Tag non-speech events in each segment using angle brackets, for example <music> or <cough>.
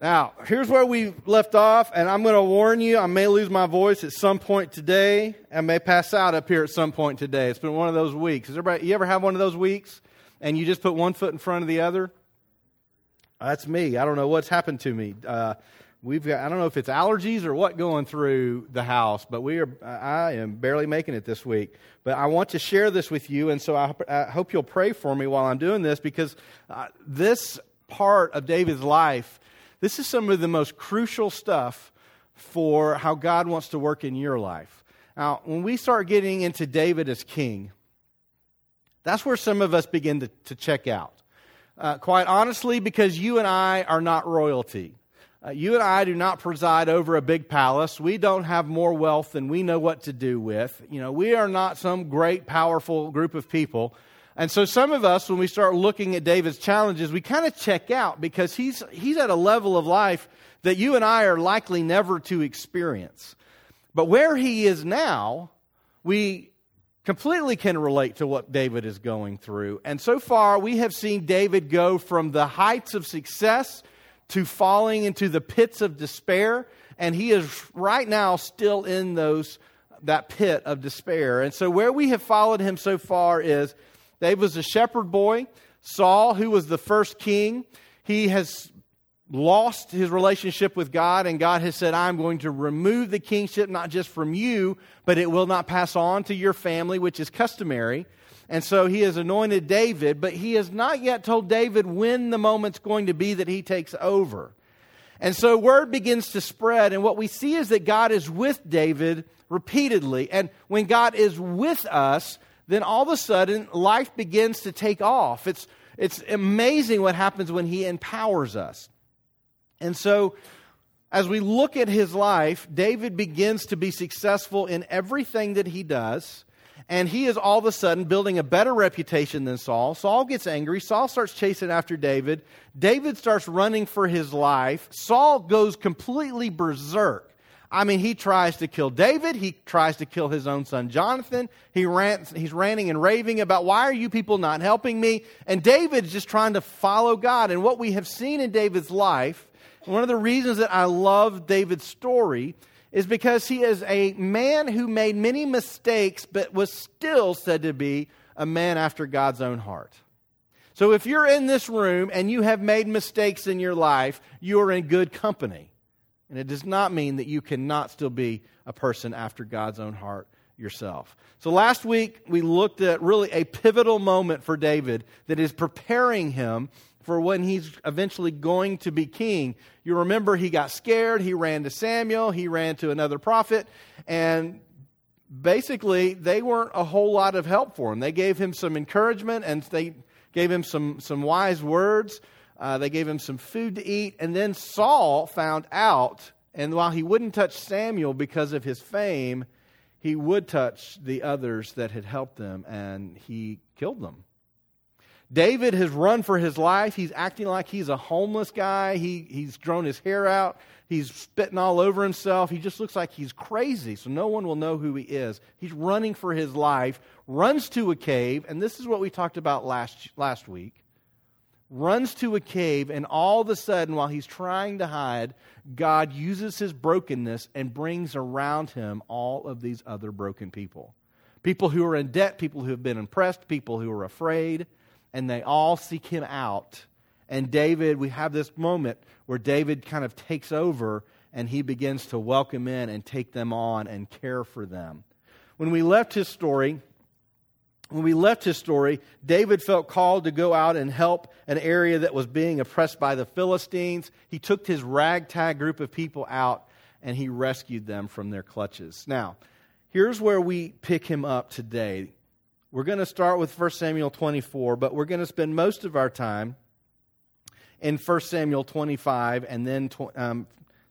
Now, here's where we left off, and I'm going to warn you, I may lose my voice at some point today. I may pass out up here at some point today. It's been one of those weeks. Is everybody, you ever have one of those weeks and you just put one foot in front of the other? That's me. I don't know what's happened to me. Uh, we've got, I don't know if it's allergies or what going through the house, but we are, I am barely making it this week. But I want to share this with you, and so I, I hope you'll pray for me while I'm doing this because uh, this part of David's life this is some of the most crucial stuff for how God wants to work in your life. Now, when we start getting into David as king, that's where some of us begin to, to check out. Uh, quite honestly, because you and I are not royalty. Uh, you and I do not preside over a big palace. We don't have more wealth than we know what to do with. You know, we are not some great, powerful group of people. And so some of us, when we start looking at David's challenges, we kind of check out because he's, he's at a level of life that you and I are likely never to experience. But where he is now, we completely can relate to what David is going through. And so far, we have seen David go from the heights of success to falling into the pits of despair. And he is right now still in those, that pit of despair. And so where we have followed him so far is David was a shepherd boy. Saul, who was the first king, he has lost his relationship with God, and God has said, I'm going to remove the kingship not just from you, but it will not pass on to your family, which is customary. And so he has anointed David, but he has not yet told David when the moment's going to be that he takes over. And so word begins to spread, and what we see is that God is with David repeatedly. And when God is with us, then all of a sudden life begins to take off. It's, it's amazing what happens when He empowers us. And so, as we look at his life, David begins to be successful in everything that he does. And he is all of a sudden building a better reputation than Saul. Saul gets angry. Saul starts chasing after David. David starts running for his life. Saul goes completely berserk. I mean, he tries to kill David. He tries to kill his own son Jonathan. He rants, he's ranting and raving about why are you people not helping me? And David is just trying to follow God. And what we have seen in David's life, one of the reasons that I love David's story is because he is a man who made many mistakes, but was still said to be a man after God's own heart. So if you're in this room and you have made mistakes in your life, you are in good company. And it does not mean that you cannot still be a person after God's own heart yourself. So last week we looked at really a pivotal moment for David that is preparing him for when he's eventually going to be king. You remember he got scared, he ran to Samuel, he ran to another prophet, and basically they weren't a whole lot of help for him. They gave him some encouragement and they gave him some, some wise words, uh, they gave him some food to eat. And then Saul found out, and while he wouldn't touch Samuel because of his fame, he would touch the others that had helped them, and he killed them. David has run for his life. He's acting like he's a homeless guy. He, he's grown his hair out. He's spitting all over himself. He just looks like he's crazy, so no one will know who he is. He's running for his life, runs to a cave, and this is what we talked about last, last week runs to a cave, and all of a sudden, while he's trying to hide, God uses his brokenness and brings around him all of these other broken people. People who are in debt, people who have been oppressed, people who are afraid, and they all seek him out. And David, we have this moment where David kind of takes over and he begins to welcome in and take them on and care for them. When we left his story, when we left his story, David felt called to go out and help an area that was being oppressed by the Philistines. He took his ragtag group of people out and he rescued them from their clutches. Now, here's where we pick him up today. We're going to start with 1 Samuel 24, but we're going to spend most of our time in 1 Samuel 25 and then um,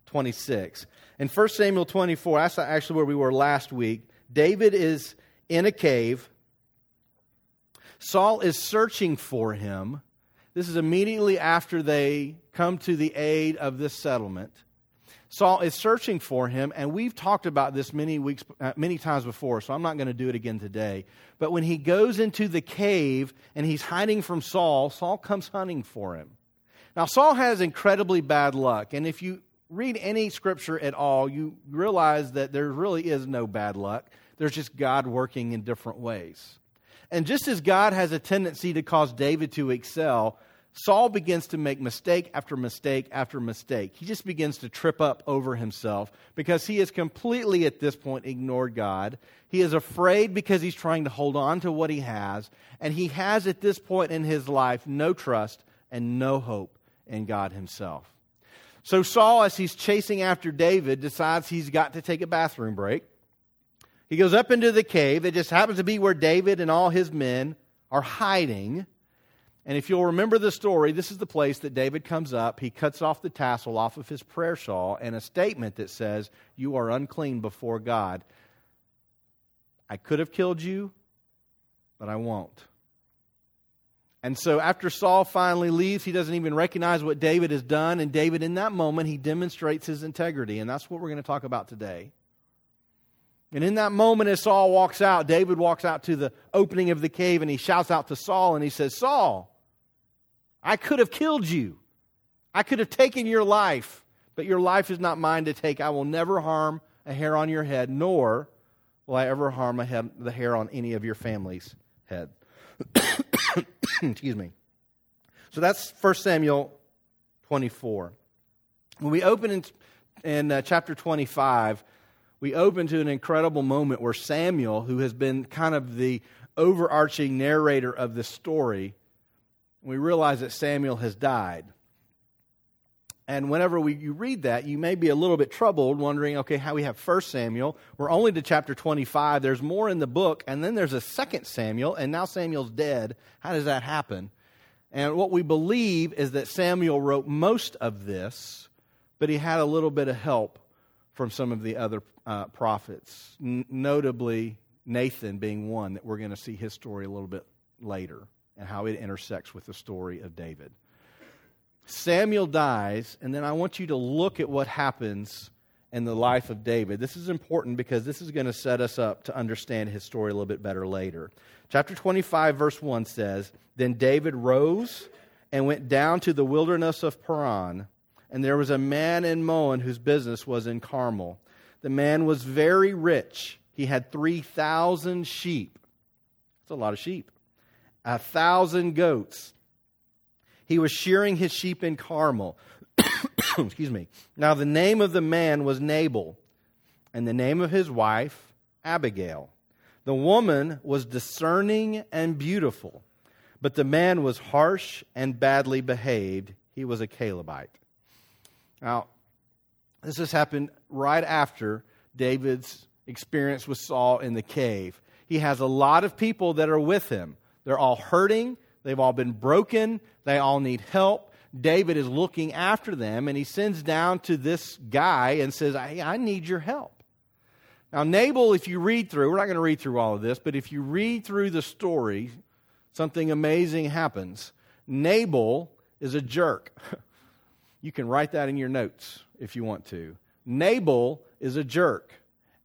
26. In 1 Samuel 24, that's actually where we were last week. David is in a cave Saul is searching for him. This is immediately after they come to the aid of this settlement. Saul is searching for him, and we've talked about this many weeks, uh, many times before, so I'm not going to do it again today. But when he goes into the cave and he's hiding from Saul, Saul comes hunting for him. Now, Saul has incredibly bad luck, and if you read any scripture at all, you realize that there really is no bad luck. There's just God working in different ways. And just as God has a tendency to cause David to excel, Saul begins to make mistake after mistake after mistake. He just begins to trip up over himself because he has completely, at this point, ignored God. He is afraid because he's trying to hold on to what he has. And he has, at this point in his life, no trust and no hope in God himself. So Saul, as he's chasing after David, decides he's got to take a bathroom break. He goes up into the cave. It just happens to be where David and all his men are hiding. And if you'll remember the story, this is the place that David comes up. He cuts off the tassel off of his prayer shawl and a statement that says, You are unclean before God. I could have killed you, but I won't. And so after Saul finally leaves, he doesn't even recognize what David has done. And David, in that moment, he demonstrates his integrity. And that's what we're going to talk about today. And in that moment, as Saul walks out, David walks out to the opening of the cave and he shouts out to Saul and he says, Saul, I could have killed you. I could have taken your life, but your life is not mine to take. I will never harm a hair on your head, nor will I ever harm head, the hair on any of your family's head. <coughs> Excuse me. So that's 1 Samuel 24. When we open in, in uh, chapter 25, we open to an incredible moment where Samuel, who has been kind of the overarching narrator of this story, we realize that Samuel has died. And whenever we, you read that, you may be a little bit troubled, wondering, okay, how we have First Samuel. We're only to chapter 25. There's more in the book, and then there's a second Samuel, and now Samuel's dead. How does that happen? And what we believe is that Samuel wrote most of this, but he had a little bit of help from some of the other uh, prophets, N- notably Nathan being one that we're going to see his story a little bit later and how it intersects with the story of David. Samuel dies, and then I want you to look at what happens in the life of David. This is important because this is going to set us up to understand his story a little bit better later. Chapter 25, verse 1 says Then David rose and went down to the wilderness of Paran, and there was a man in Maon whose business was in Carmel. The man was very rich. He had 3,000 sheep. That's a lot of sheep a thousand goats. He was shearing his sheep in Carmel. <coughs> Excuse me. Now, the name of the man was Nabal, and the name of his wife, Abigail. The woman was discerning and beautiful, but the man was harsh and badly behaved. He was a Calebite. Now, this has happened right after David's experience with Saul in the cave. He has a lot of people that are with him. They're all hurting. They've all been broken. They all need help. David is looking after them, and he sends down to this guy and says, Hey, I need your help. Now, Nabal, if you read through, we're not going to read through all of this, but if you read through the story, something amazing happens. Nabal is a jerk. <laughs> you can write that in your notes if you want to. Nabal is a jerk.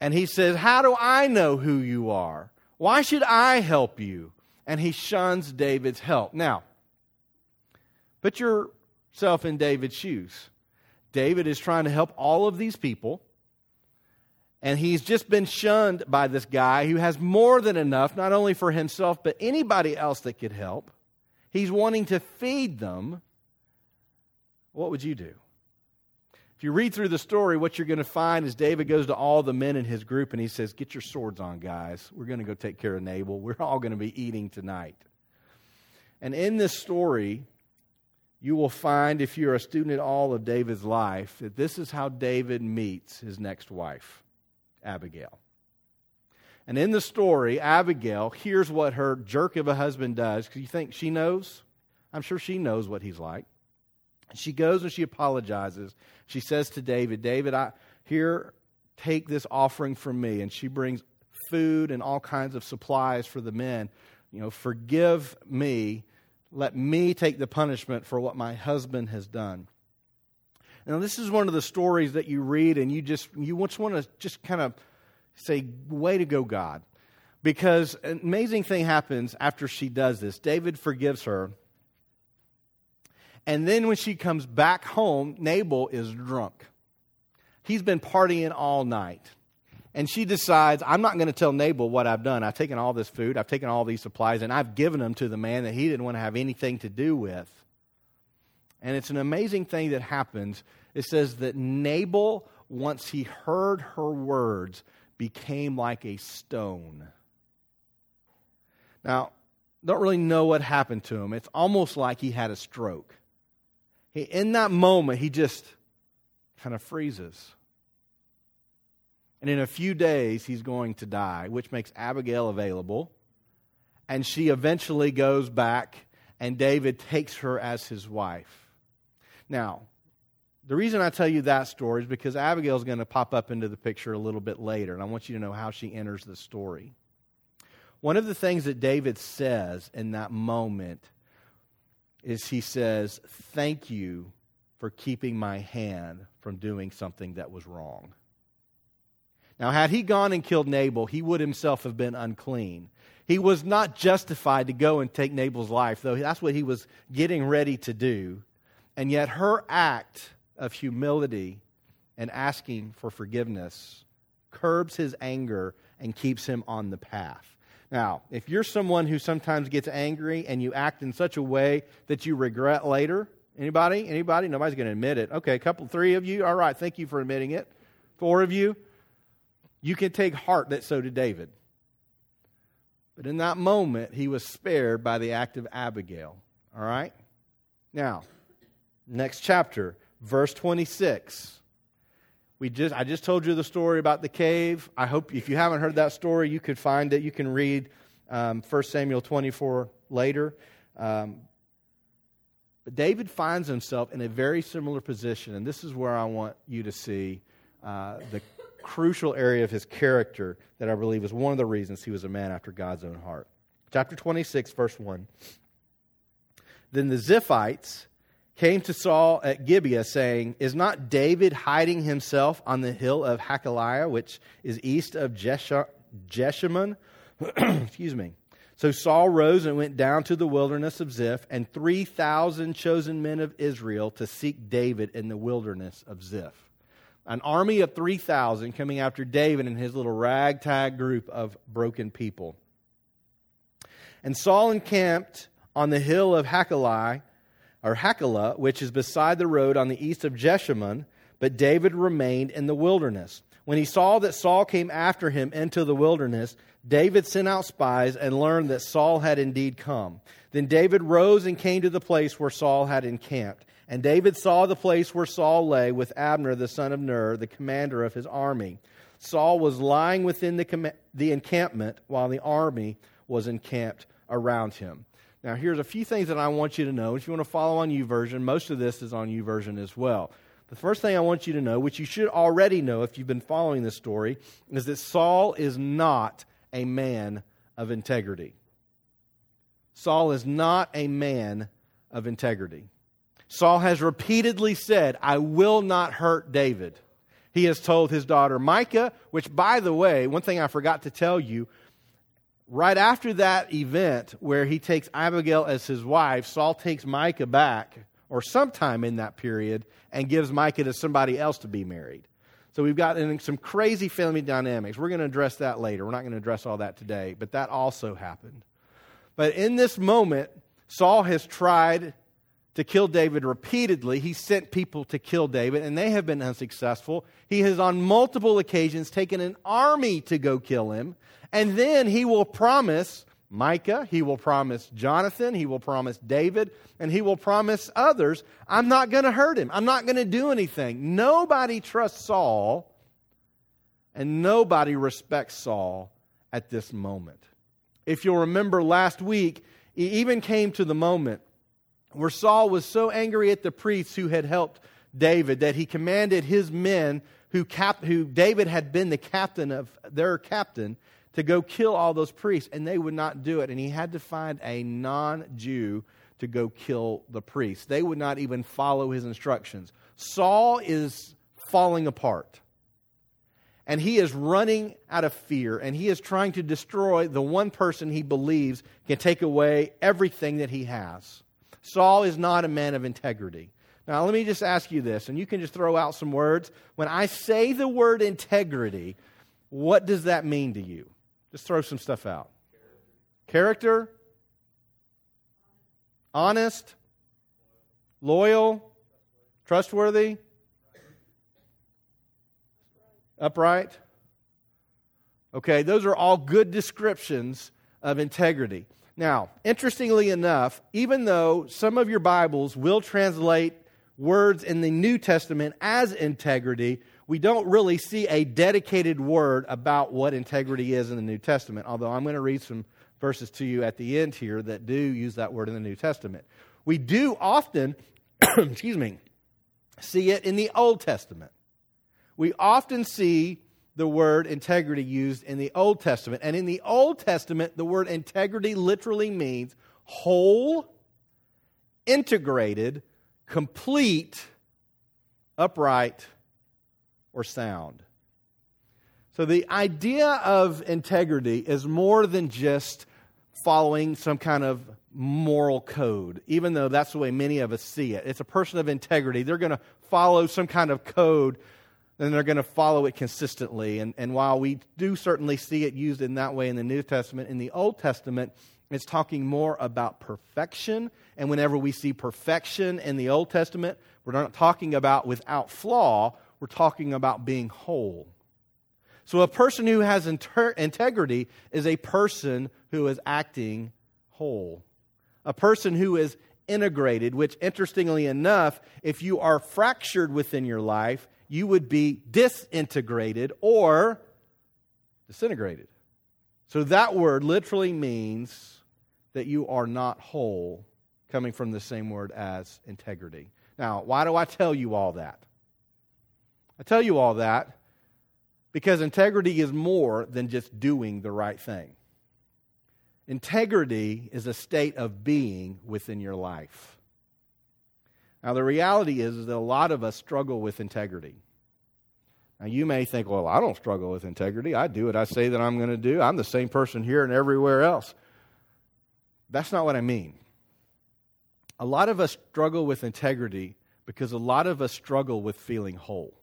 And he says, How do I know who you are? Why should I help you? and he shuns David's help. Now, put yourself in David's shoes. David is trying to help all of these people, and he's just been shunned by this guy who has more than enough, not only for himself, but anybody else that could help. He's wanting to feed them. What would you do? If you read through the story, what you're going to find is David goes to all the men in his group and he says, Get your swords on, guys. We're going to go take care of Nabal. We're all going to be eating tonight. And in this story, you will find, if you're a student at all of David's life, that this is how David meets his next wife, Abigail. And in the story, Abigail hears what her jerk of a husband does. Because you think she knows? I'm sure she knows what he's like. She goes and she apologizes. She says to David, David, I here take this offering from me. And she brings food and all kinds of supplies for the men. You know, forgive me. Let me take the punishment for what my husband has done. Now, this is one of the stories that you read, and you just you just want to just kind of say, "Way to go, God," because an amazing thing happens after she does this. David forgives her, And then when she comes back home, Nabal is drunk. He's been partying all night. And she decides, I'm not going to tell Nabal what I've done. I've taken all this food, I've taken all these supplies, and I've given them to the man that he didn't want to have anything to do with. And it's an amazing thing that happens. It says that Nabal, once he heard her words, became like a stone. Now, don't really know what happened to him. It's almost like he had a stroke. In that moment, he just kind of freezes. And in a few days, he's going to die, which makes Abigail available. And she eventually goes back, and David takes her as his wife. Now, the reason I tell you that story is because Abigail is going to pop up into the picture a little bit later, and I want you to know how she enters the story. One of the things that David says in that moment is he says, Thank you for keeping my hand from doing something that was wrong. Now, had he gone and killed Nabal, he would himself have been unclean. He was not justified to go and take Nabal's life, though that's what he was getting ready to do. And yet, her act of humility and asking for forgiveness curbs his anger and keeps him on the path. Now, if you're someone who sometimes gets angry and you act in such a way that you regret later, anybody? Anybody? Nobody's going to admit it. Okay, a couple, three of you. All right, thank you for admitting it. Four of you you can take heart that so did David. But in that moment, he was spared by the act of Abigail. All right? Now, next chapter, verse 26. We just, I just told you the story about the cave. I hope if you haven't heard that story, you could find it. You can read um, 1 Samuel 24 later. Um, but David finds himself in a very similar position, and this is where I want you to see uh, the crucial area of his character that I believe is one of the reasons he was a man after God's own heart. Chapter 26, verse 1. Then the Ziphites came to Saul at Gibeah, saying, Is not David hiding himself on the hill of Hachilah, which is east of Jeshimon? <clears throat> Excuse me. So Saul rose and went down to the wilderness of Ziph, and 3,000 chosen men of Israel to seek David in the wilderness of Ziph an army of 3,000 coming after David and his little ragtag group of broken people. And Saul encamped on the hill of Hachilah, or Hachilah, which is beside the road on the east of Jeshimon, but David remained in the wilderness. When he saw that Saul came after him into the wilderness, David sent out spies and learned that Saul had indeed come. Then David rose and came to the place where Saul had encamped. And David saw the place where Saul lay with Abner the son of Ner, the commander of his army. Saul was lying within the, com- the encampment while the army was encamped around him. Now, here's a few things that I want you to know. If you want to follow on YouVersion, most of this is on YouVersion as well. The first thing I want you to know, which you should already know if you've been following this story, is that Saul is not a man of integrity. Saul is not a man of integrity. Saul has repeatedly said, I will not hurt David. He has told his daughter Michal, which, by the way, one thing I forgot to tell you, right after that event where he takes Abigail as his wife, Saul takes Michal back, or sometime in that period, and gives Michal to somebody else to be married. So we've got some crazy family dynamics. We're going to address that later. We're not going to address all that today, but that also happened. But in this moment, Saul has tried to kill David repeatedly. He sent people to kill David, and they have been unsuccessful. He has, on multiple occasions, taken an army to go kill him. And then he will promise Michal, he will promise Jonathan, he will promise David, and he will promise others I'm not going to hurt him. I'm not going to do anything. Nobody trusts Saul, and nobody respects Saul at this moment. If you'll remember last week, he even came to the moment where Saul was so angry at the priests who had helped David that he commanded his men, who, cap- who David had been the captain of their captain, to go kill all those priests, and they would not do it. And he had to find a non Jew to go kill the priests. They would not even follow his instructions. Saul is falling apart. And he is running out of fear, and he is trying to destroy the one person he believes can take away everything that he has. Saul is not a man of integrity. Now, let me just ask you this, and you can just throw out some words. When I say the word integrity, what does that mean to you? Just throw some stuff out. Character, honest, loyal, trustworthy, upright. Okay, those are all good descriptions of integrity. Now, interestingly enough, even though some of your Bibles will translate words in the New Testament as integrity, we don't really see a dedicated word about what integrity is in the New Testament, although I'm going to read some verses to you at the end here that do use that word in the New Testament. We do often, <coughs> excuse me, see it in the Old Testament. We often see the word integrity used in the Old Testament. And in the Old Testament, the word integrity literally means whole, integrated, complete, upright, or sound. So the idea of integrity is more than just following some kind of moral code, even though that's the way many of us see it. It's a person of integrity. They're going to follow some kind of code and they're going to follow it consistently. And, and while we do certainly see it used in that way in the New Testament, in the Old Testament, it's talking more about perfection. And whenever we see perfection in the Old Testament, we're not talking about without flaw, we're talking about being whole. So a person who has inter- integrity is a person who is acting whole. A person who is integrated, which interestingly enough, if you are fractured within your life, you would be disintegrated or disintegrated. So that word literally means that you are not whole, coming from the same word as integrity. Now, why do I tell you all that? I tell you all that because integrity is more than just doing the right thing. Integrity is a state of being within your life. Now, the reality is, is that a lot of us struggle with integrity. Now, you may think, well, I don't struggle with integrity. I do what I say that I'm going to do. I'm the same person here and everywhere else. That's not what I mean. A lot of us struggle with integrity because a lot of us struggle with feeling whole.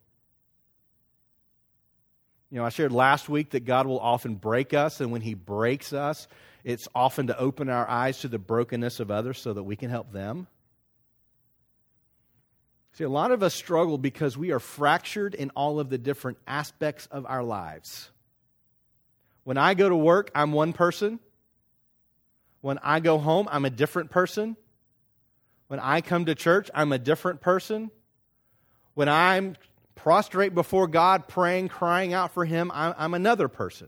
You know, I shared last week that God will often break us, and when He breaks us, it's often to open our eyes to the brokenness of others so that we can help them. See, a lot of us struggle because we are fractured in all of the different aspects of our lives. When I go to work, I'm one person. When I go home, I'm a different person. When I come to church, I'm a different person. When I'm prostrate before God, praying, crying out for Him, I'm, I'm another person.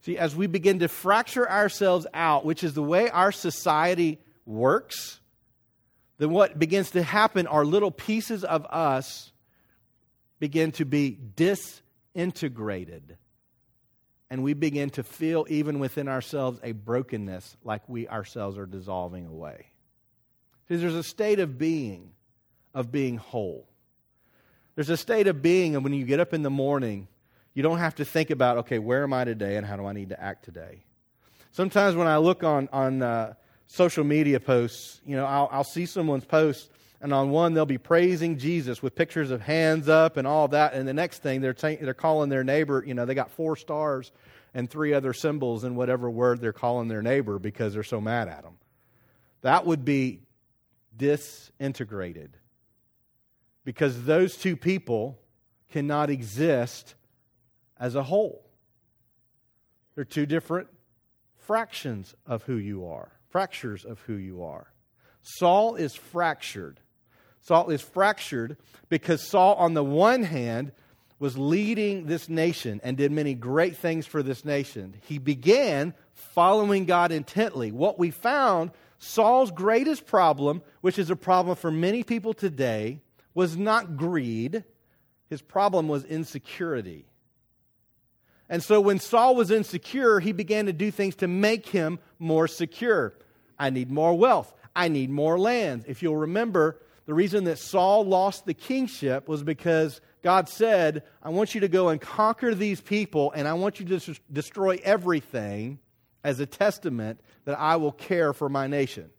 See, as we begin to fracture ourselves out, which is the way our society works, then what begins to happen are little pieces of us begin to be disintegrated. And we begin to feel, even within ourselves, a brokenness like we ourselves are dissolving away. See, there's a state of being, of being whole. There's a state of being, and when you get up in the morning, you don't have to think about, okay, where am I today and how do I need to act today? Sometimes when I look on, on uh, social media posts, you know, I'll, I'll see someone's post, and on one they'll be praising Jesus with pictures of hands up and all that, and the next thing they're t- they're calling their neighbor, you know, they got four stars and three other symbols in whatever word they're calling their neighbor because they're so mad at them. That would be disintegrated because those two people cannot exist as a whole. They're two different fractions of who you are fractures of who you are. Saul is fractured. Saul is fractured because Saul, on the one hand, was leading this nation and did many great things for this nation. He began following God intently. What we found, Saul's greatest problem, which is a problem for many people today, was not greed. His problem was insecurity. And so when Saul was insecure, he began to do things to make him more secure. I need more wealth. I need more lands. If you'll remember, the reason that Saul lost the kingship was because God said, I want you to go and conquer these people, and I want you to destroy everything as a testament that I will care for my nation.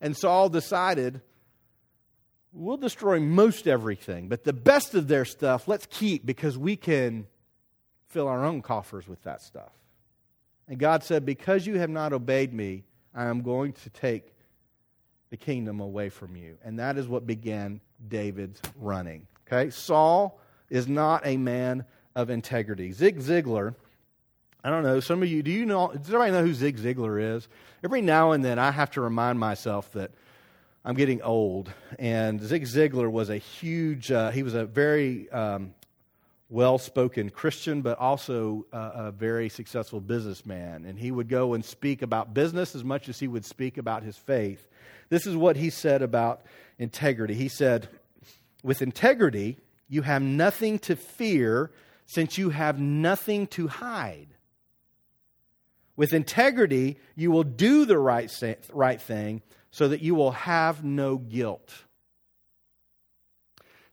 and Saul decided, we'll destroy most everything, but the best of their stuff, let's keep because we can fill our own coffers with that stuff. And God said, Because you have not obeyed me, I am going to take the kingdom away from you. And that is what began David's running. Okay? Saul is not a man of integrity. Zig Ziglar, I don't know, some of you, do you know, does everybody know who Zig Ziglar is? Every now and then I have to remind myself that I'm getting old. And Zig Ziglar was a huge, uh, he was a very um, well spoken Christian, but also uh, a very successful businessman. And he would go and speak about business as much as he would speak about his faith. This is what he said about integrity. He said, With integrity, you have nothing to fear since you have nothing to hide. With integrity, you will do the right, right thing so that you will have no guilt.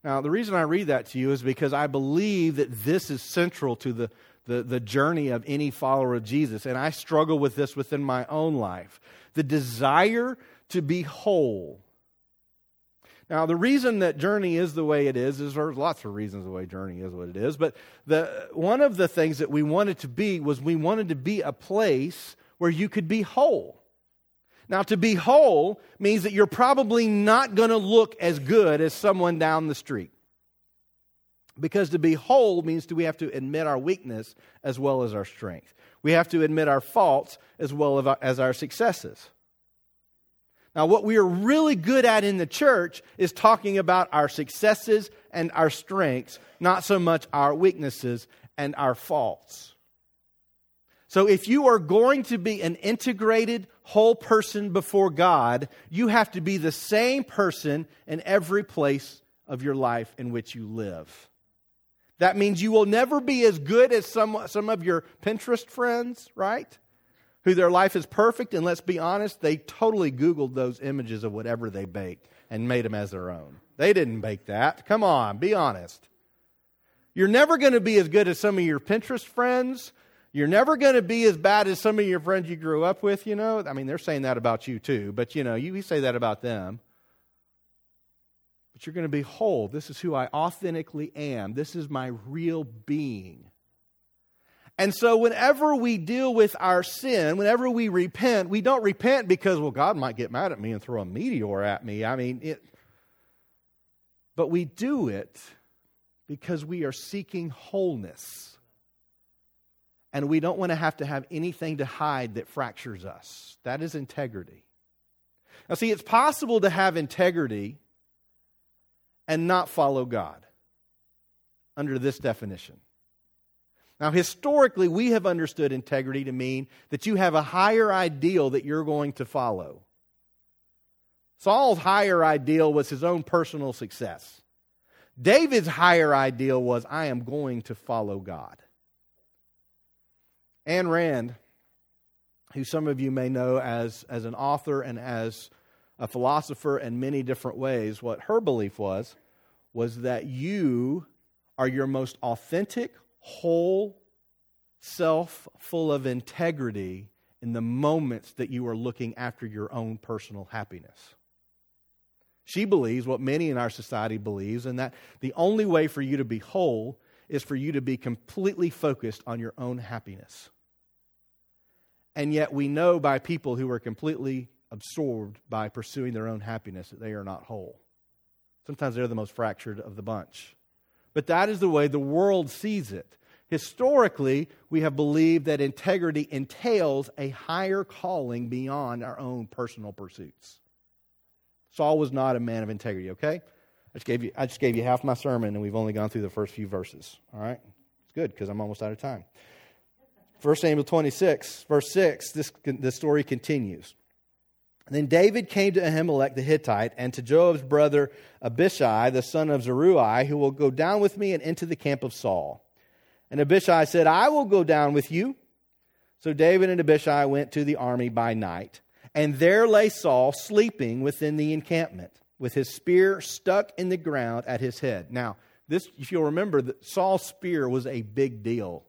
Now, the reason I read that to you is because I believe that this is central to the, the, the, journey of any follower of Jesus. And I struggle with this within my own life. The desire to be whole. Now, the reason that Journey is the way it is is there's lots of reasons the way Journey is what it is. But the, one of the things that we wanted to be was we wanted to be a place where you could be whole. Now, to be whole means that you're probably not going to look as good as someone down the street. Because to be whole means that we have to admit our weakness as well as our strength. We have to admit our faults as well as our successes. Now, what we are really good at in the church is talking about our successes and our strengths, not so much our weaknesses and our faults. So, if you are going to be an integrated, whole person before God, you have to be the same person in every place of your life in which you live. That means you will never be as good as some, some of your Pinterest friends, right? Who their life is perfect, and let's be honest, they totally Googled those images of whatever they baked and made them as their own. They didn't bake that. Come on, be honest. You're never going to be as good as some of your Pinterest friends you're never going to be as bad as some of your friends you grew up with, you know. I mean, they're saying that about you too, but you know, you say that about them. But you're going to be whole. This is who I authentically am. This is my real being. And so, whenever we deal with our sin, whenever we repent, we don't repent because, well, God might get mad at me and throw a meteor at me. I mean, it. But we do it because we are seeking wholeness and we don't want to have to have anything to hide that fractures us. That is integrity. Now, see, it's possible to have integrity and not follow God under this definition. Now, historically, we have understood integrity to mean that you have a higher ideal that you're going to follow. Saul's higher ideal was his own personal success. David's higher ideal was, I am going to follow God. Ayn Rand, who some of you may know as, as an author and as a philosopher in many different ways, what her belief was, was that you are your most authentic, whole self, full of integrity in the moments that you are looking after your own personal happiness. She believes what many in our society believes, and that the only way for you to be whole is for you to be completely focused on your own happiness. And yet we know by people who are completely absorbed by pursuing their own happiness that they are not whole. Sometimes they're the most fractured of the bunch. But that is the way the world sees it. Historically, we have believed that integrity entails a higher calling beyond our own personal pursuits. Saul was not a man of integrity, okay? I just gave you, I just gave you half my sermon, and we've only gone through the first few verses. All right? It's good because I'm almost out of time. 1 Samuel 26, verse 6, this, this story continues. Then David came to Ahimelech the Hittite and to Joab's brother Abishai, the son of Zeruiah, who will go down with me and into the camp of Saul. And Abishai said, I will go down with you. So David and Abishai went to the army by night. And there lay Saul sleeping within the encampment, with his spear stuck in the ground at his head. Now, this, if you'll remember, that Saul's spear was a big deal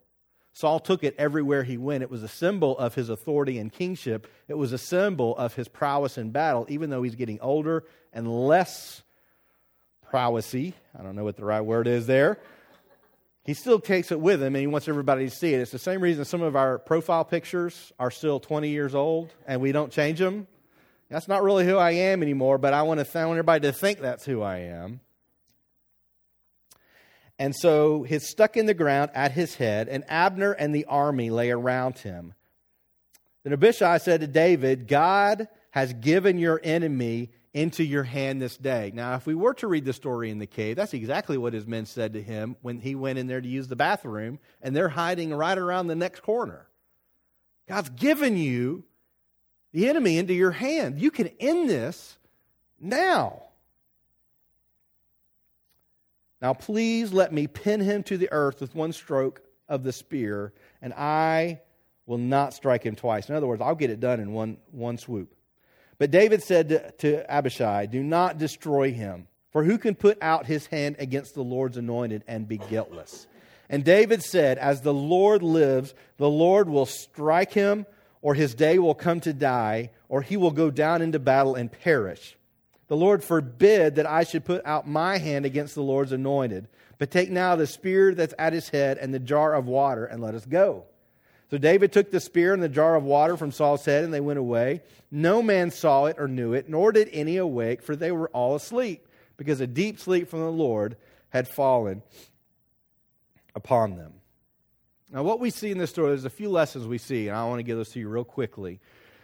Saul took it everywhere he went. It was a symbol of his authority and kingship. It was a symbol of his prowess in battle, even though he's getting older and less prowessy. I don't know what the right word is there. He still takes it with him and he wants everybody to see it. It's the same reason some of our profile pictures are still 20 years old and we don't change them. That's not really who I am anymore, but I want, to, I want everybody to think that's who I am. And so he's stuck in the ground at his head, and Abner and the army lay around him. Then Abishai said to David, God has given your enemy into your hand this day. Now, if we were to read the story in the cave, that's exactly what his men said to him when he went in there to use the bathroom, and they're hiding right around the next corner. God's given you the enemy into your hand. You can end this now. Now, please let me pin him to the earth with one stroke of the spear, and I will not strike him twice. In other words, I'll get it done in one, one swoop. But David said to, to Abishai, Do not destroy him, for who can put out his hand against the Lord's anointed and be guiltless? And David said, As the Lord lives, the Lord will strike him, or his day will come to die, or he will go down into battle and perish. The Lord forbid that I should put out my hand against the Lord's anointed. But take now the spear that's at his head and the jar of water, and let us go. So David took the spear and the jar of water from Saul's head, and they went away. No man saw it or knew it, nor did any awake, for they were all asleep, because a deep sleep from the Lord had fallen upon them. Now, what we see in this story, there's a few lessons we see, and I want to give those to you real quickly.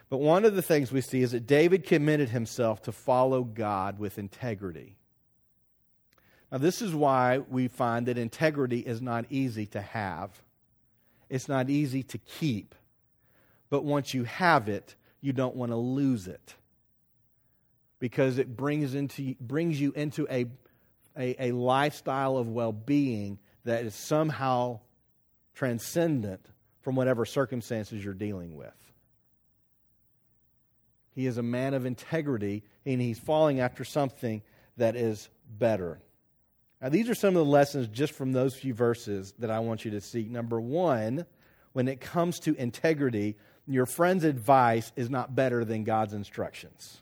But one of the things we see is that David committed himself to follow God with integrity. Now, this is why we find that integrity is not easy to have, it's not easy to keep. But once you have it, you don't want to lose it because it brings, into, brings you into a, a, a lifestyle of well being that is somehow transcendent from whatever circumstances you're dealing with. He is a man of integrity, and he's falling after something that is better. Now, these are some of the lessons just from those few verses that I want you to see. Number one, when it comes to integrity, your friend's advice is not better than God's instructions.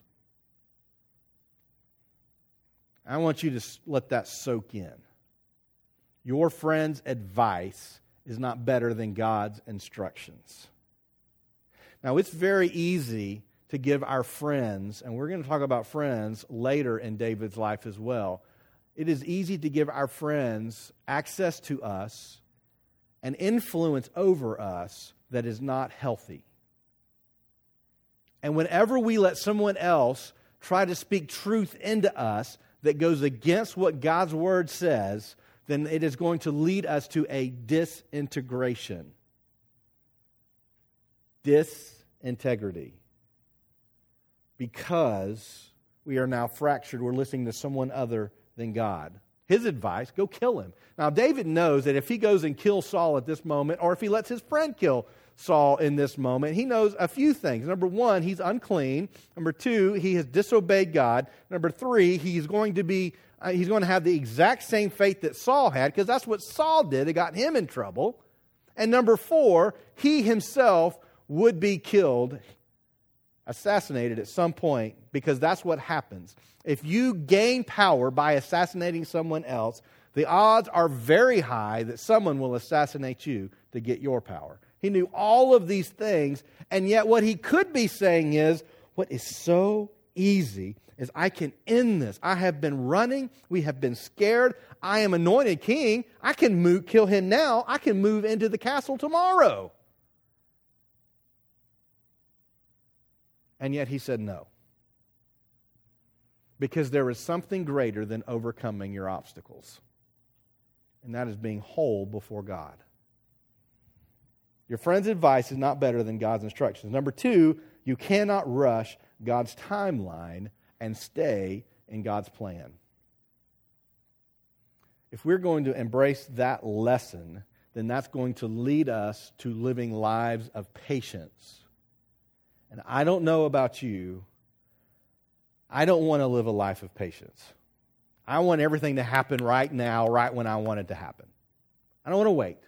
I want you to let that soak in. Your friend's advice is not better than God's instructions. Now, it's very easy to give our friends, and we're going to talk about friends later in David's life as well. It is easy to give our friends access to us and influence over us that is not healthy. And whenever we let someone else try to speak truth into us that goes against what God's word says, then it is going to lead us to a disintegration. Disintegrity because we are now fractured. We're listening to someone other than God. His advice go kill him. Now, David knows that if he goes and kills Saul at this moment, or if he lets his friend kill Saul in this moment, he knows a few things. Number one, he's unclean. Number two, he has disobeyed God. Number three, he's going to be uh, he's going to have the exact same fate that Saul had because that's what Saul did. It got him in trouble. And number four, he himself would be killed assassinated at some point because that's what happens. If you gain power by assassinating someone else, the odds are very high that someone will assassinate you to get your power. He knew all of these things, and yet what he could be saying is, What is so easy is I can end this. I have been running. We have been scared. I am anointed king. I can move, kill him now. I can move into the castle tomorrow. And yet he said no. Because there is something greater than overcoming your obstacles, and that is being whole before God. Your friend's advice is not better than God's instructions. Number two, you cannot rush God's timeline and stay in God's plan. If we're going to embrace that lesson, then that's going to lead us to living lives of patience and I don't know about you, I don't want to live a life of patience. I want everything to happen right now, right when I want it to happen. I don't want to wait.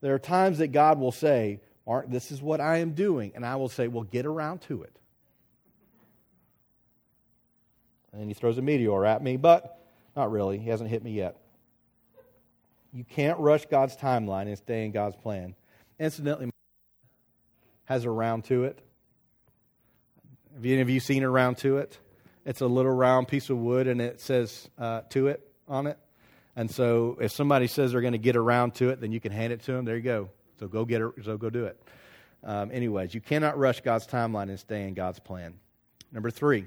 There are times that God will say, Mark, this is what I am doing. And I will say, well, get around to it. And then he throws a meteor at me, but not really. He hasn't hit me yet. You can't rush God's timeline and stay in God's plan. Incidentally, has a round to it. Have any of you seen around to it? It's a little round piece of wood and it says uh, to it on it. And so if somebody says they're going to get around to it, then you can hand it to them. There you go. So go get it. So go do it. Um, anyways, you cannot rush God's timeline and stay in God's plan. Number three,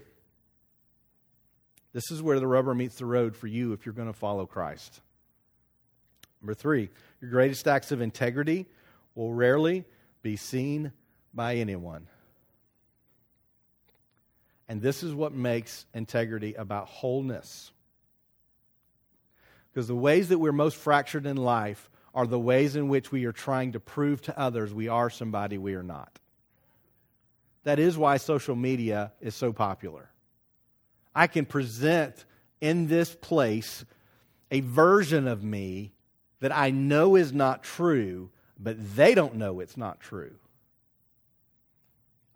this is where the rubber meets the road for you if you're going to follow Christ. Number three, your greatest acts of integrity will rarely be seen by anyone. And this is what makes integrity about wholeness. Because the ways that we're most fractured in life are the ways in which we are trying to prove to others we are somebody we are not. That is why social media is so popular. I can present in this place a version of me that I know is not true, but they don't know it's not true.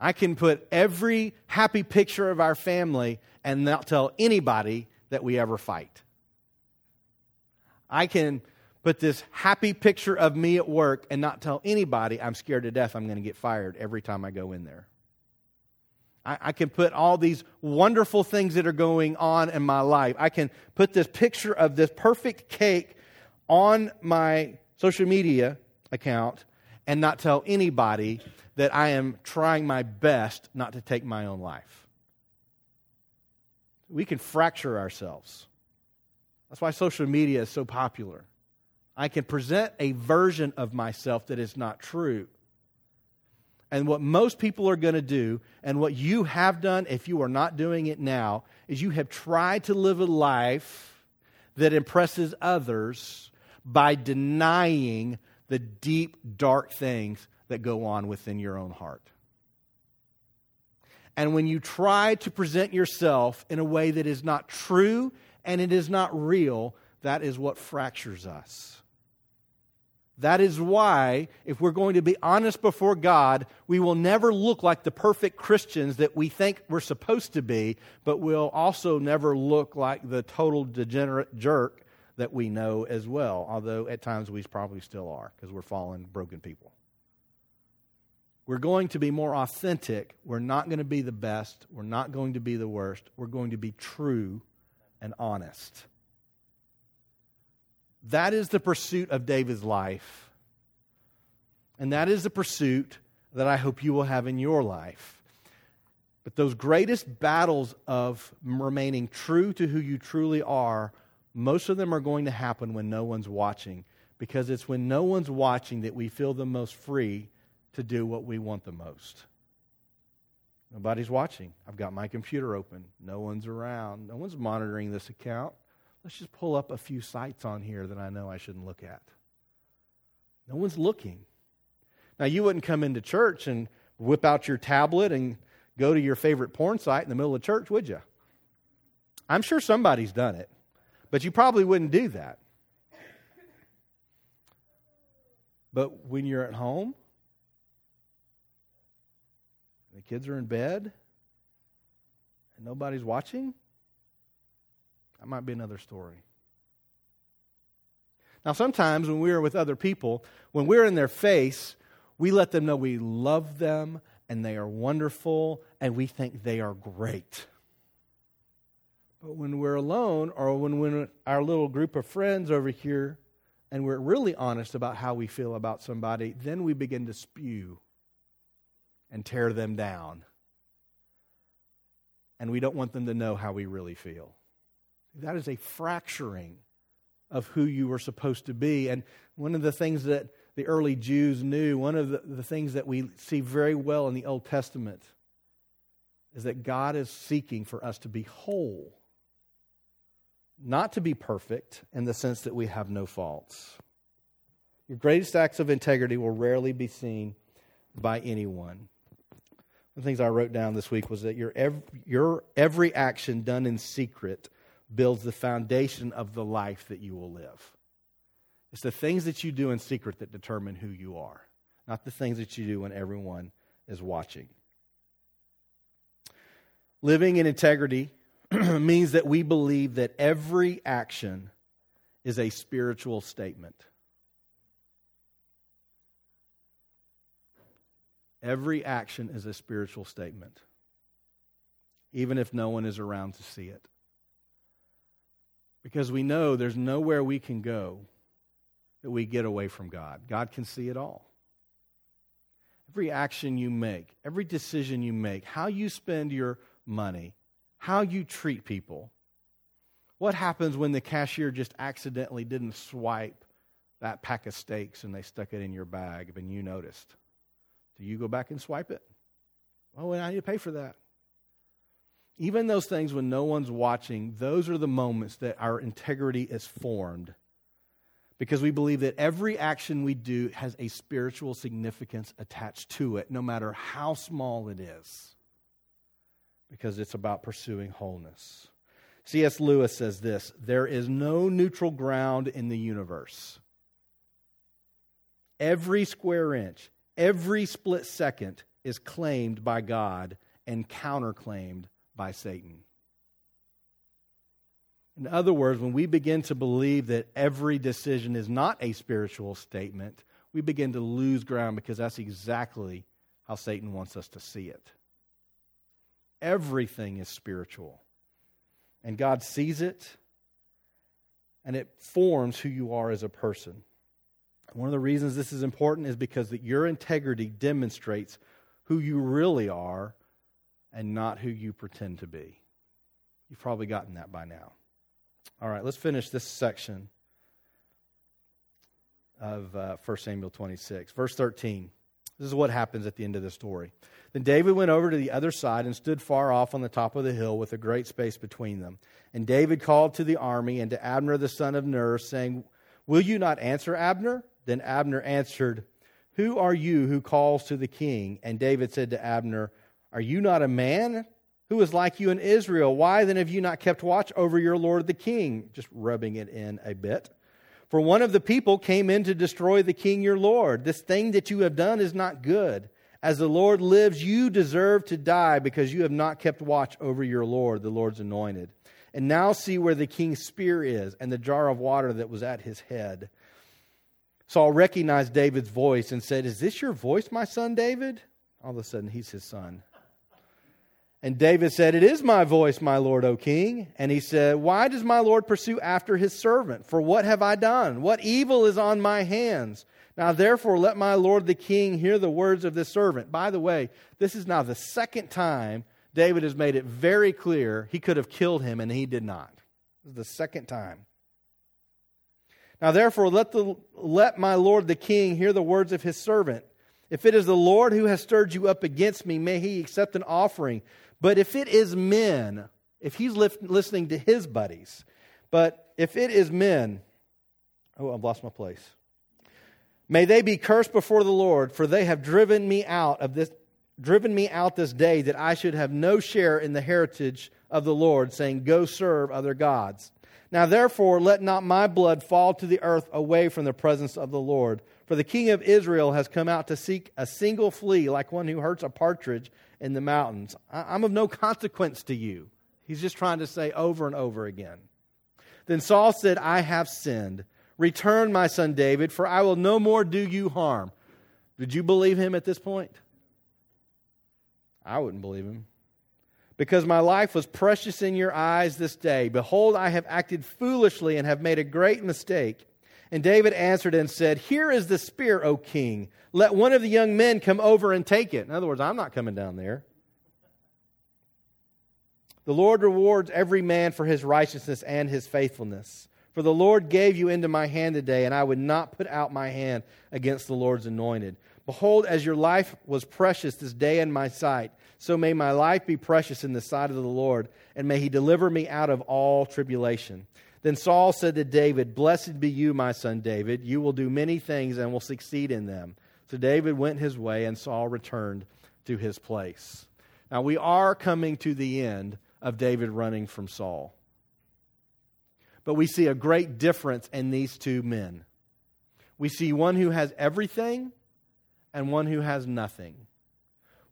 I can put every happy picture of our family and not tell anybody that we ever fight. I can put this happy picture of me at work and not tell anybody I'm scared to death I'm going to get fired every time I go in there. I, I, can put all these wonderful things that are going on in my life. I can put this picture of this perfect cake on my social media account and not tell anybody that I am trying my best not to take my own life. We can fracture ourselves. That's why social media is so popular. I can present a version of myself that is not true. And what most people are going to do, and what you have done if you are not doing it now, is you have tried to live a life that impresses others by denying the deep, dark things that go on within your own heart. And when you try to present yourself in a way that is not true and it is not real, that is what fractures us. That is why, if we're going to be honest before God, we will never look like the perfect Christians that we think we're supposed to be, but we'll also never look like the total degenerate jerk that we know as well, although at times we probably still are because we're fallen, broken people. We're going to be more authentic. We're not going to be the best. We're not going to be the worst. We're going to be true and honest. That is the pursuit of David's life. And that is the pursuit that I hope you will have in your life. But those greatest battles of remaining true to who you truly are most of them are going to happen when no one's watching because it's when no one's watching that we feel the most free to do what we want the most. Nobody's watching. I've got my computer open. No one's around. No one's monitoring this account. Let's just pull up a few sites on here that I know I shouldn't look at. No one's looking. Now, you wouldn't come into church and whip out your tablet and go to your favorite porn site in the middle of church, would you? I'm sure somebody's done it. But you probably wouldn't do that. But when you're at home, the kids are in bed, and nobody's watching, that might be another story. Now, sometimes when we're with other people, when we're in their face, we let them know we love them and they are wonderful and we think they are great. But when we're alone, or when we're our little group of friends over here, and we're really honest about how we feel about somebody, then we begin to spew and tear them down. And we don't want them to know how we really feel. That is a fracturing of who you were supposed to be. And one of the things that the early Jews knew, one of the, the things that we see very well in the Old Testament, is that God is seeking for us to be whole not to be perfect in the sense that we have no faults. Your greatest acts of integrity will rarely be seen by anyone. The things I wrote down this week was that your every, your every action done in secret builds the foundation of the life that you will live. It's the things that you do in secret that determine who you are, not the things that you do when everyone is watching. Living in integrity <clears throat> means that we believe that every action is a spiritual statement. Every action is a spiritual statement, even if no one is around to see it. Because we know there's nowhere we can go that we get away from God. God can see it all. Every action you make, every decision you make, how you spend your money, how you treat people. What happens when the cashier just accidentally didn't swipe that pack of steaks and they stuck it in your bag and you noticed? Do you go back and swipe it? Oh, and I need to pay for that. Even those things when no one's watching, those are the moments that our integrity is formed because we believe that every action we do has a spiritual significance attached to it, no matter how small it is, because it's about pursuing wholeness. C.S. Lewis says this there is no neutral ground in the universe. Every square inch, every split second is claimed by God and counterclaimed by Satan. In other words, when we begin to believe that every decision is not a spiritual statement, we begin to lose ground because that's exactly how Satan wants us to see it. Everything is spiritual. And God sees it, and it forms who you are as a person. One of the reasons this is important is because that your integrity demonstrates who you really are and not who you pretend to be. You've probably gotten that by now. All right, let's finish this section of uh, 1 Samuel 26. Verse 13. This is what happens at the end of the story. Then David went over to the other side and stood far off on the top of the hill with a great space between them. And David called to the army and to Abner the son of Ner, saying, Will you not answer, Abner? Then Abner answered, Who are you who calls to the king? And David said to Abner, Are you not a man who is like you in Israel? Why then have you not kept watch over your lord the king? Just rubbing it in a bit. For one of the people came in to destroy the king your lord. This thing that you have done is not good. As the Lord lives, you deserve to die because you have not kept watch over your Lord, the Lord's anointed. And now see where the king's spear is and the jar of water that was at his head. Saul recognized David's voice and said, Is this your voice, my son David? All of a sudden, he's his son. And David said, It is my voice, my Lord, O king. And he said, Why does my Lord pursue after his servant? For what have I done? What evil is on my hands? Now therefore let my Lord the king hear the words of this servant. By the way, this is now the second time David has made it very clear he could have killed him and he did not. This is the second time. Now therefore let, the, let my lord the king hear the words of his servant. If it is the Lord who has stirred you up against me, may he accept an offering. But if it is men, if he's listening to his buddies, but if it is men, oh, I've lost my place. May they be cursed before the Lord, for they have driven me out of this driven me out this day that I should have no share in the heritage of the Lord, saying, Go serve other gods. Now, therefore, let not my blood fall to the earth away from the presence of the Lord. For the king of Israel has come out to seek a single flea, like one who hurts a partridge in the mountains. I'm of no consequence to you. He's just trying to say over and over again. Then Saul said, I have sinned. Return, my son David, for I will no more do you harm. Did you believe him at this point? I wouldn't believe him because my life was precious in your eyes this day. Behold, I have acted foolishly and have made a great mistake. And David answered and said, Here is the spear, O king. Let one of the young men come over and take it. In other words, I'm not coming down there. The Lord rewards every man for his righteousness and his faithfulness. For the Lord gave you into my hand today, and I would not put out my hand against the Lord's anointed. Behold, as your life was precious this day in my sight, so may my life be precious in the sight of the Lord, and may he deliver me out of all tribulation. Then Saul said to David, Blessed be you, my son David. You will do many things and will succeed in them. So David went his way, and Saul returned to his place. Now we are coming to the end of David running from Saul. But we see a great difference in these two men. We see one who has everything and one who has nothing.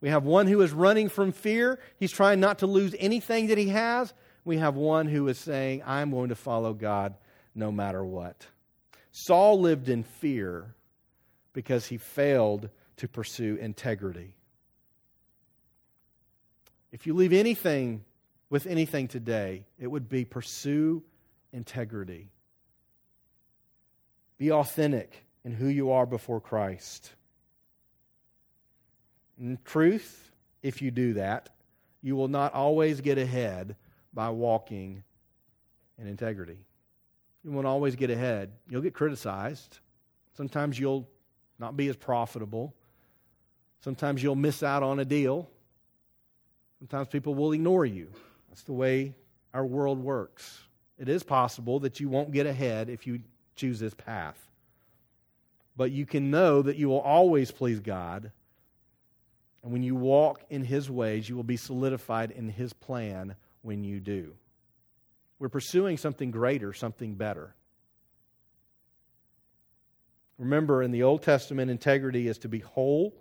We have one who is running from fear. He's trying not to lose anything that he has. We have one who is saying, I'm going to follow God no matter what. Saul lived in fear because he failed to pursue integrity. If you leave anything with anything today, it would be pursue integrity. Be authentic in who you are before Christ. In truth, if you do that, you will not always get ahead by walking in integrity. You won't always get ahead. You'll get criticized. Sometimes you'll not be as profitable. Sometimes you'll miss out on a deal. Sometimes people will ignore you. That's the way our world works. It is possible that you won't get ahead if you choose this path. But you can know that you will always please God. And when you walk in His ways, you will be solidified in His plan when you do. We're pursuing something greater, something better. Remember, in the Old Testament, integrity is to be whole,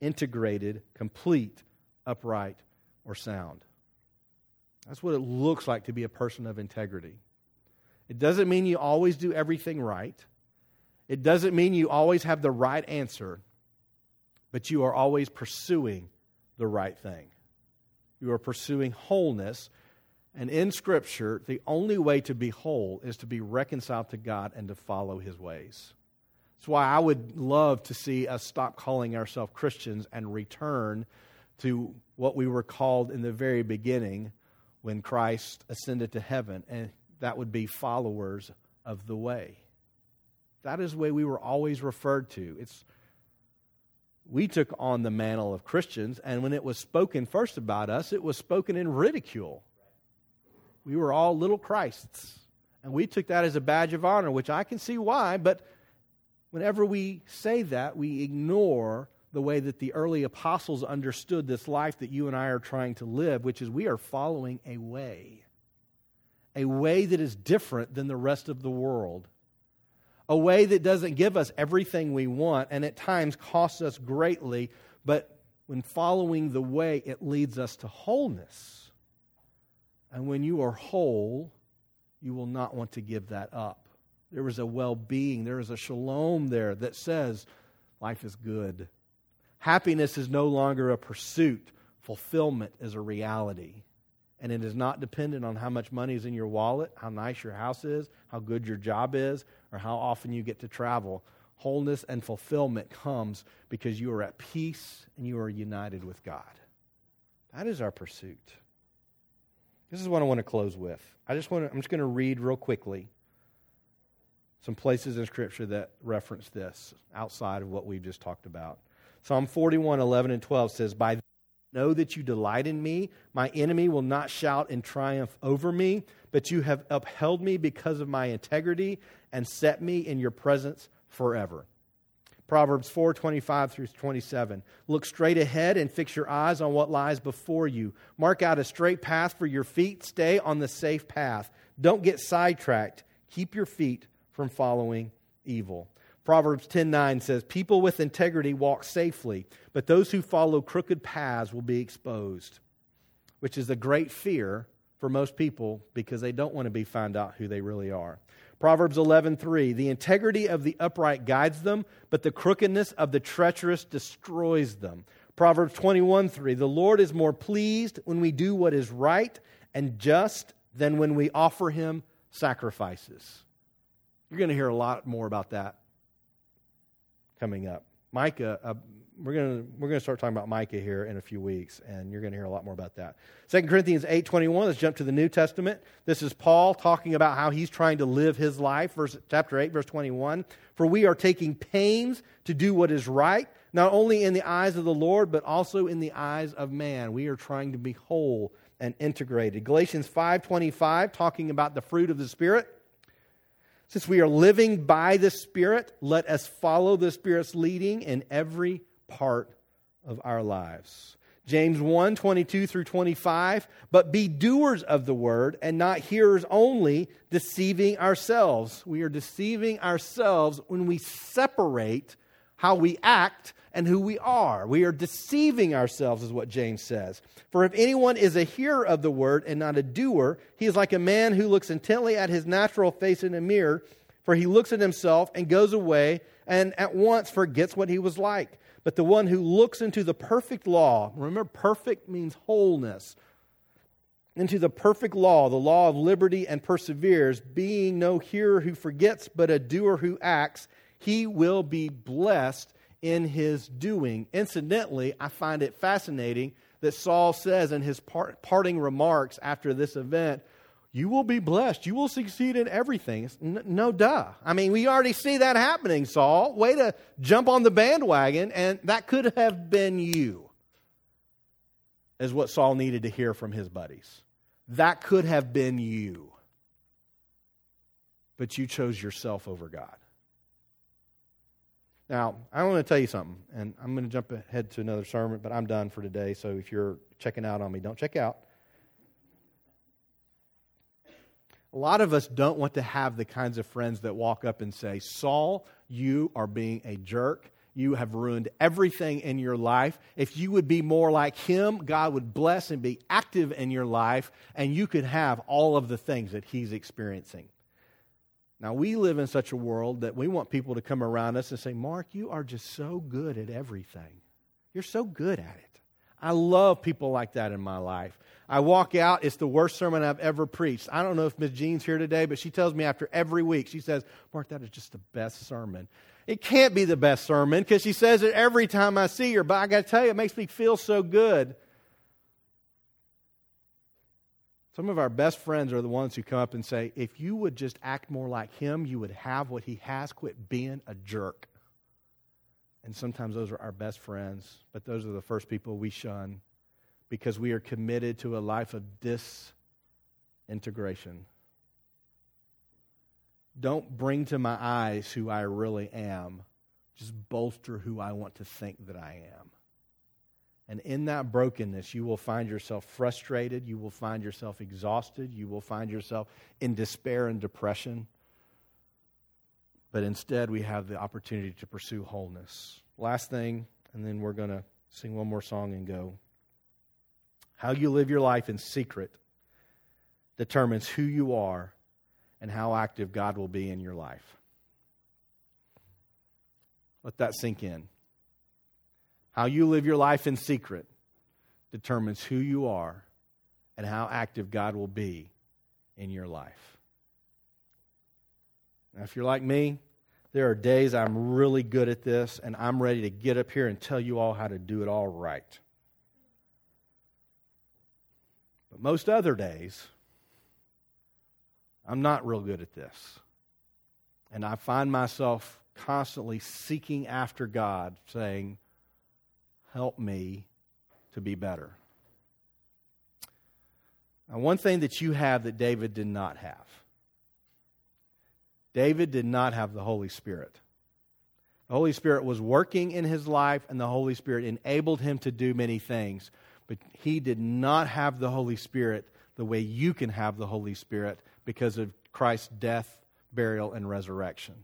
integrated, complete, upright, or sound. That's what it looks like to be a person of integrity. It doesn't mean you always do everything right. It doesn't mean you always have the right answer, but you are always pursuing the right thing. You are pursuing wholeness. And in Scripture, the only way to be whole is to be reconciled to God and to follow His ways. That's why I would love to see us stop calling ourselves Christians and return to what we were called in the very beginning when Christ ascended to heaven, and that would be followers of the way. That is the way we were always referred to. It's we took on the mantle of Christians, and when it was spoken first about us, it was spoken in ridicule. We were all little Christs, and we took that as a badge of honor, which I can see why, but whenever we say that, we ignore the way that the early apostles understood this life that you and I are trying to live, which is we are following a way. A way that is different than the rest of the world. A way that doesn't give us everything we want and at times costs us greatly, but when following the way, it leads us to wholeness. And when you are whole, you will not want to give that up. There is a well being, there is a shalom there that says life is good. Happiness is no longer a pursuit, fulfillment is a reality. And it is not dependent on how much money is in your wallet, how nice your house is, how good your job is, or how often you get to travel. Wholeness and fulfillment comes because you are at peace and you are united with God. That is our pursuit. This is what I want to close with. I just want to, I'm just going to read real quickly some places in Scripture that reference this outside of what we've just talked about. Psalm 41, 11, and 12 says, By know that you delight in me. My enemy will not shout in triumph over me, but you have upheld me because of my integrity and set me in your presence forever. Proverbs 4 25 through 27. Look straight ahead and fix your eyes on what lies before you. Mark out a straight path for your feet. Stay on the safe path. Don't get sidetracked. Keep your feet from following evil. Proverbs 10:9 says, "People with integrity walk safely, but those who follow crooked paths will be exposed." Which is a great fear for most people because they don't want to be found out who they really are. Proverbs 11:3, "The integrity of the upright guides them, but the crookedness of the treacherous destroys them." Proverbs 21:3, "The Lord is more pleased when we do what is right and just than when we offer him sacrifices." You're going to hear a lot more about that coming up. Micah, uh, we're going we're gonna start talking about Micah here in a few weeks, and you're going to hear a lot more about that. 2 Corinthians 8.21, let's jump to the New Testament. This is Paul talking about how he's trying to live his life, verse, chapter 8, verse 21. For we are taking pains to do what is right, not only in the eyes of the Lord, but also in the eyes of man. We are trying to be whole and integrated. Galatians 5.25, talking about the fruit of the Spirit. Since we are living by the Spirit, let us follow the Spirit's leading in every part of our lives. James 1 22 through 25. But be doers of the word and not hearers only, deceiving ourselves. We are deceiving ourselves when we separate how we act and who we are. We are deceiving ourselves, is what James says. For if anyone is a hearer of the word and not a doer, he is like a man who looks intently at his natural face in a mirror, for he looks at himself and goes away and at once forgets what he was like. But the one who looks into the perfect law, remember, perfect means wholeness, into the perfect law, the law of liberty, and perseveres, being no hearer who forgets, but a doer who acts, he will be blessed in his doing. Incidentally, I find it fascinating that Saul says in his part, parting remarks after this event, you will be blessed. You will succeed in everything. no, duh. I mean, we already see that happening, Saul. Way to jump on the bandwagon, and that could have been you, is what Saul needed to hear from his buddies. That could have been you. But you chose yourself over God. Now, I want to tell you something, and I'm going to jump ahead to another sermon, but I'm done for today. So if you're checking out on me, don't check out. A lot of us don't want to have the kinds of friends that walk up and say, Saul, you are being a jerk. You have ruined everything in your life. If you would be more like him, God would bless and be active in your life, and you could have all of the things that he's experiencing. Now, we live in such a world that we want people to come around us and say, Mark, you are just so good at everything. You're so good at it. I love people like that in my life. I walk out, it's the worst sermon I've ever preached. I don't know if Miss Jean's here today, but she tells me after every week, she says, Mark, that is just the best sermon. It can't be the best sermon because she says it every time I see her, but I got to tell you, it makes me feel so good. Some of our best friends are the ones who come up and say, if you would just act more like him, you would have what he has. Quit being a jerk. And sometimes those are our best friends, but those are the first people we shun because we are committed to a life of disintegration. Don't bring to my eyes who I really am. Just bolster who I want to think that I am. And in that brokenness, you will find yourself frustrated. You will find yourself exhausted. You will find yourself in despair and depression. But instead, we have the opportunity to pursue wholeness. Last thing, and then we're going to sing one more song and go. How you live your life in secret determines who you are and how active God will be in your life. Let that sink in. How you live your life in secret determines who you are and how active God will be in your life. Now, if you're like me, there are days I'm really good at this and I'm ready to get up here and tell you all how to do it all right. But most other days, I'm not real good at this. And I find myself constantly seeking after God, saying, Help me to be better. Now, one thing that you have that David did not have David did not have the Holy Spirit. The Holy Spirit was working in his life, and the Holy Spirit enabled him to do many things. But he did not have the Holy Spirit the way you can have the Holy Spirit because of Christ's death, burial, and resurrection.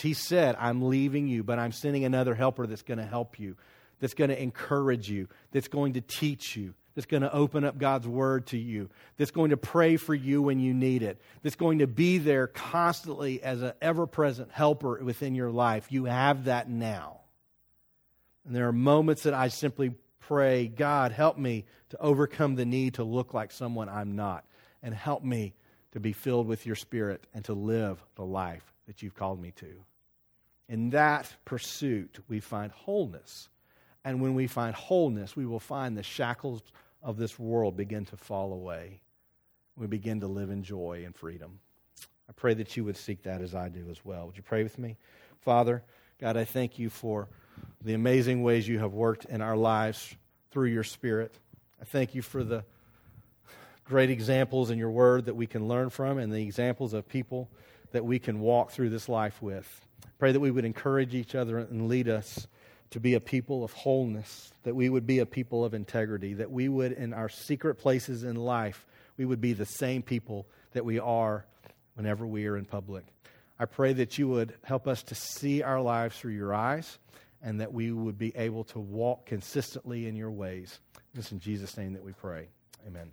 He said, I'm leaving you, but I'm sending another helper that's going to help you, that's going to encourage you, that's going to teach you, that's going to open up God's word to you, that's going to pray for you when you need it, that's going to be there constantly as an ever present helper within your life. You have that now. And there are moments that I simply pray, God, help me to overcome the need to look like someone I'm not, and help me to be filled with your spirit and to live the life that you've called me to. In that pursuit, we find wholeness. And when we find wholeness, we will find the shackles of this world begin to fall away. We begin to live in joy and freedom. I pray that you would seek that as I do as well. Would you pray with me? Father, God, I thank you for the amazing ways you have worked in our lives through your Spirit. I thank you for the great examples in your word that we can learn from and the examples of people that we can walk through this life with. Pray that we would encourage each other and lead us to be a people of wholeness, that we would be a people of integrity, that we would, in our secret places in life, we would be the same people that we are whenever we are in public. I pray that you would help us to see our lives through your eyes and that we would be able to walk consistently in your ways. It's in Jesus' name that we pray. Amen.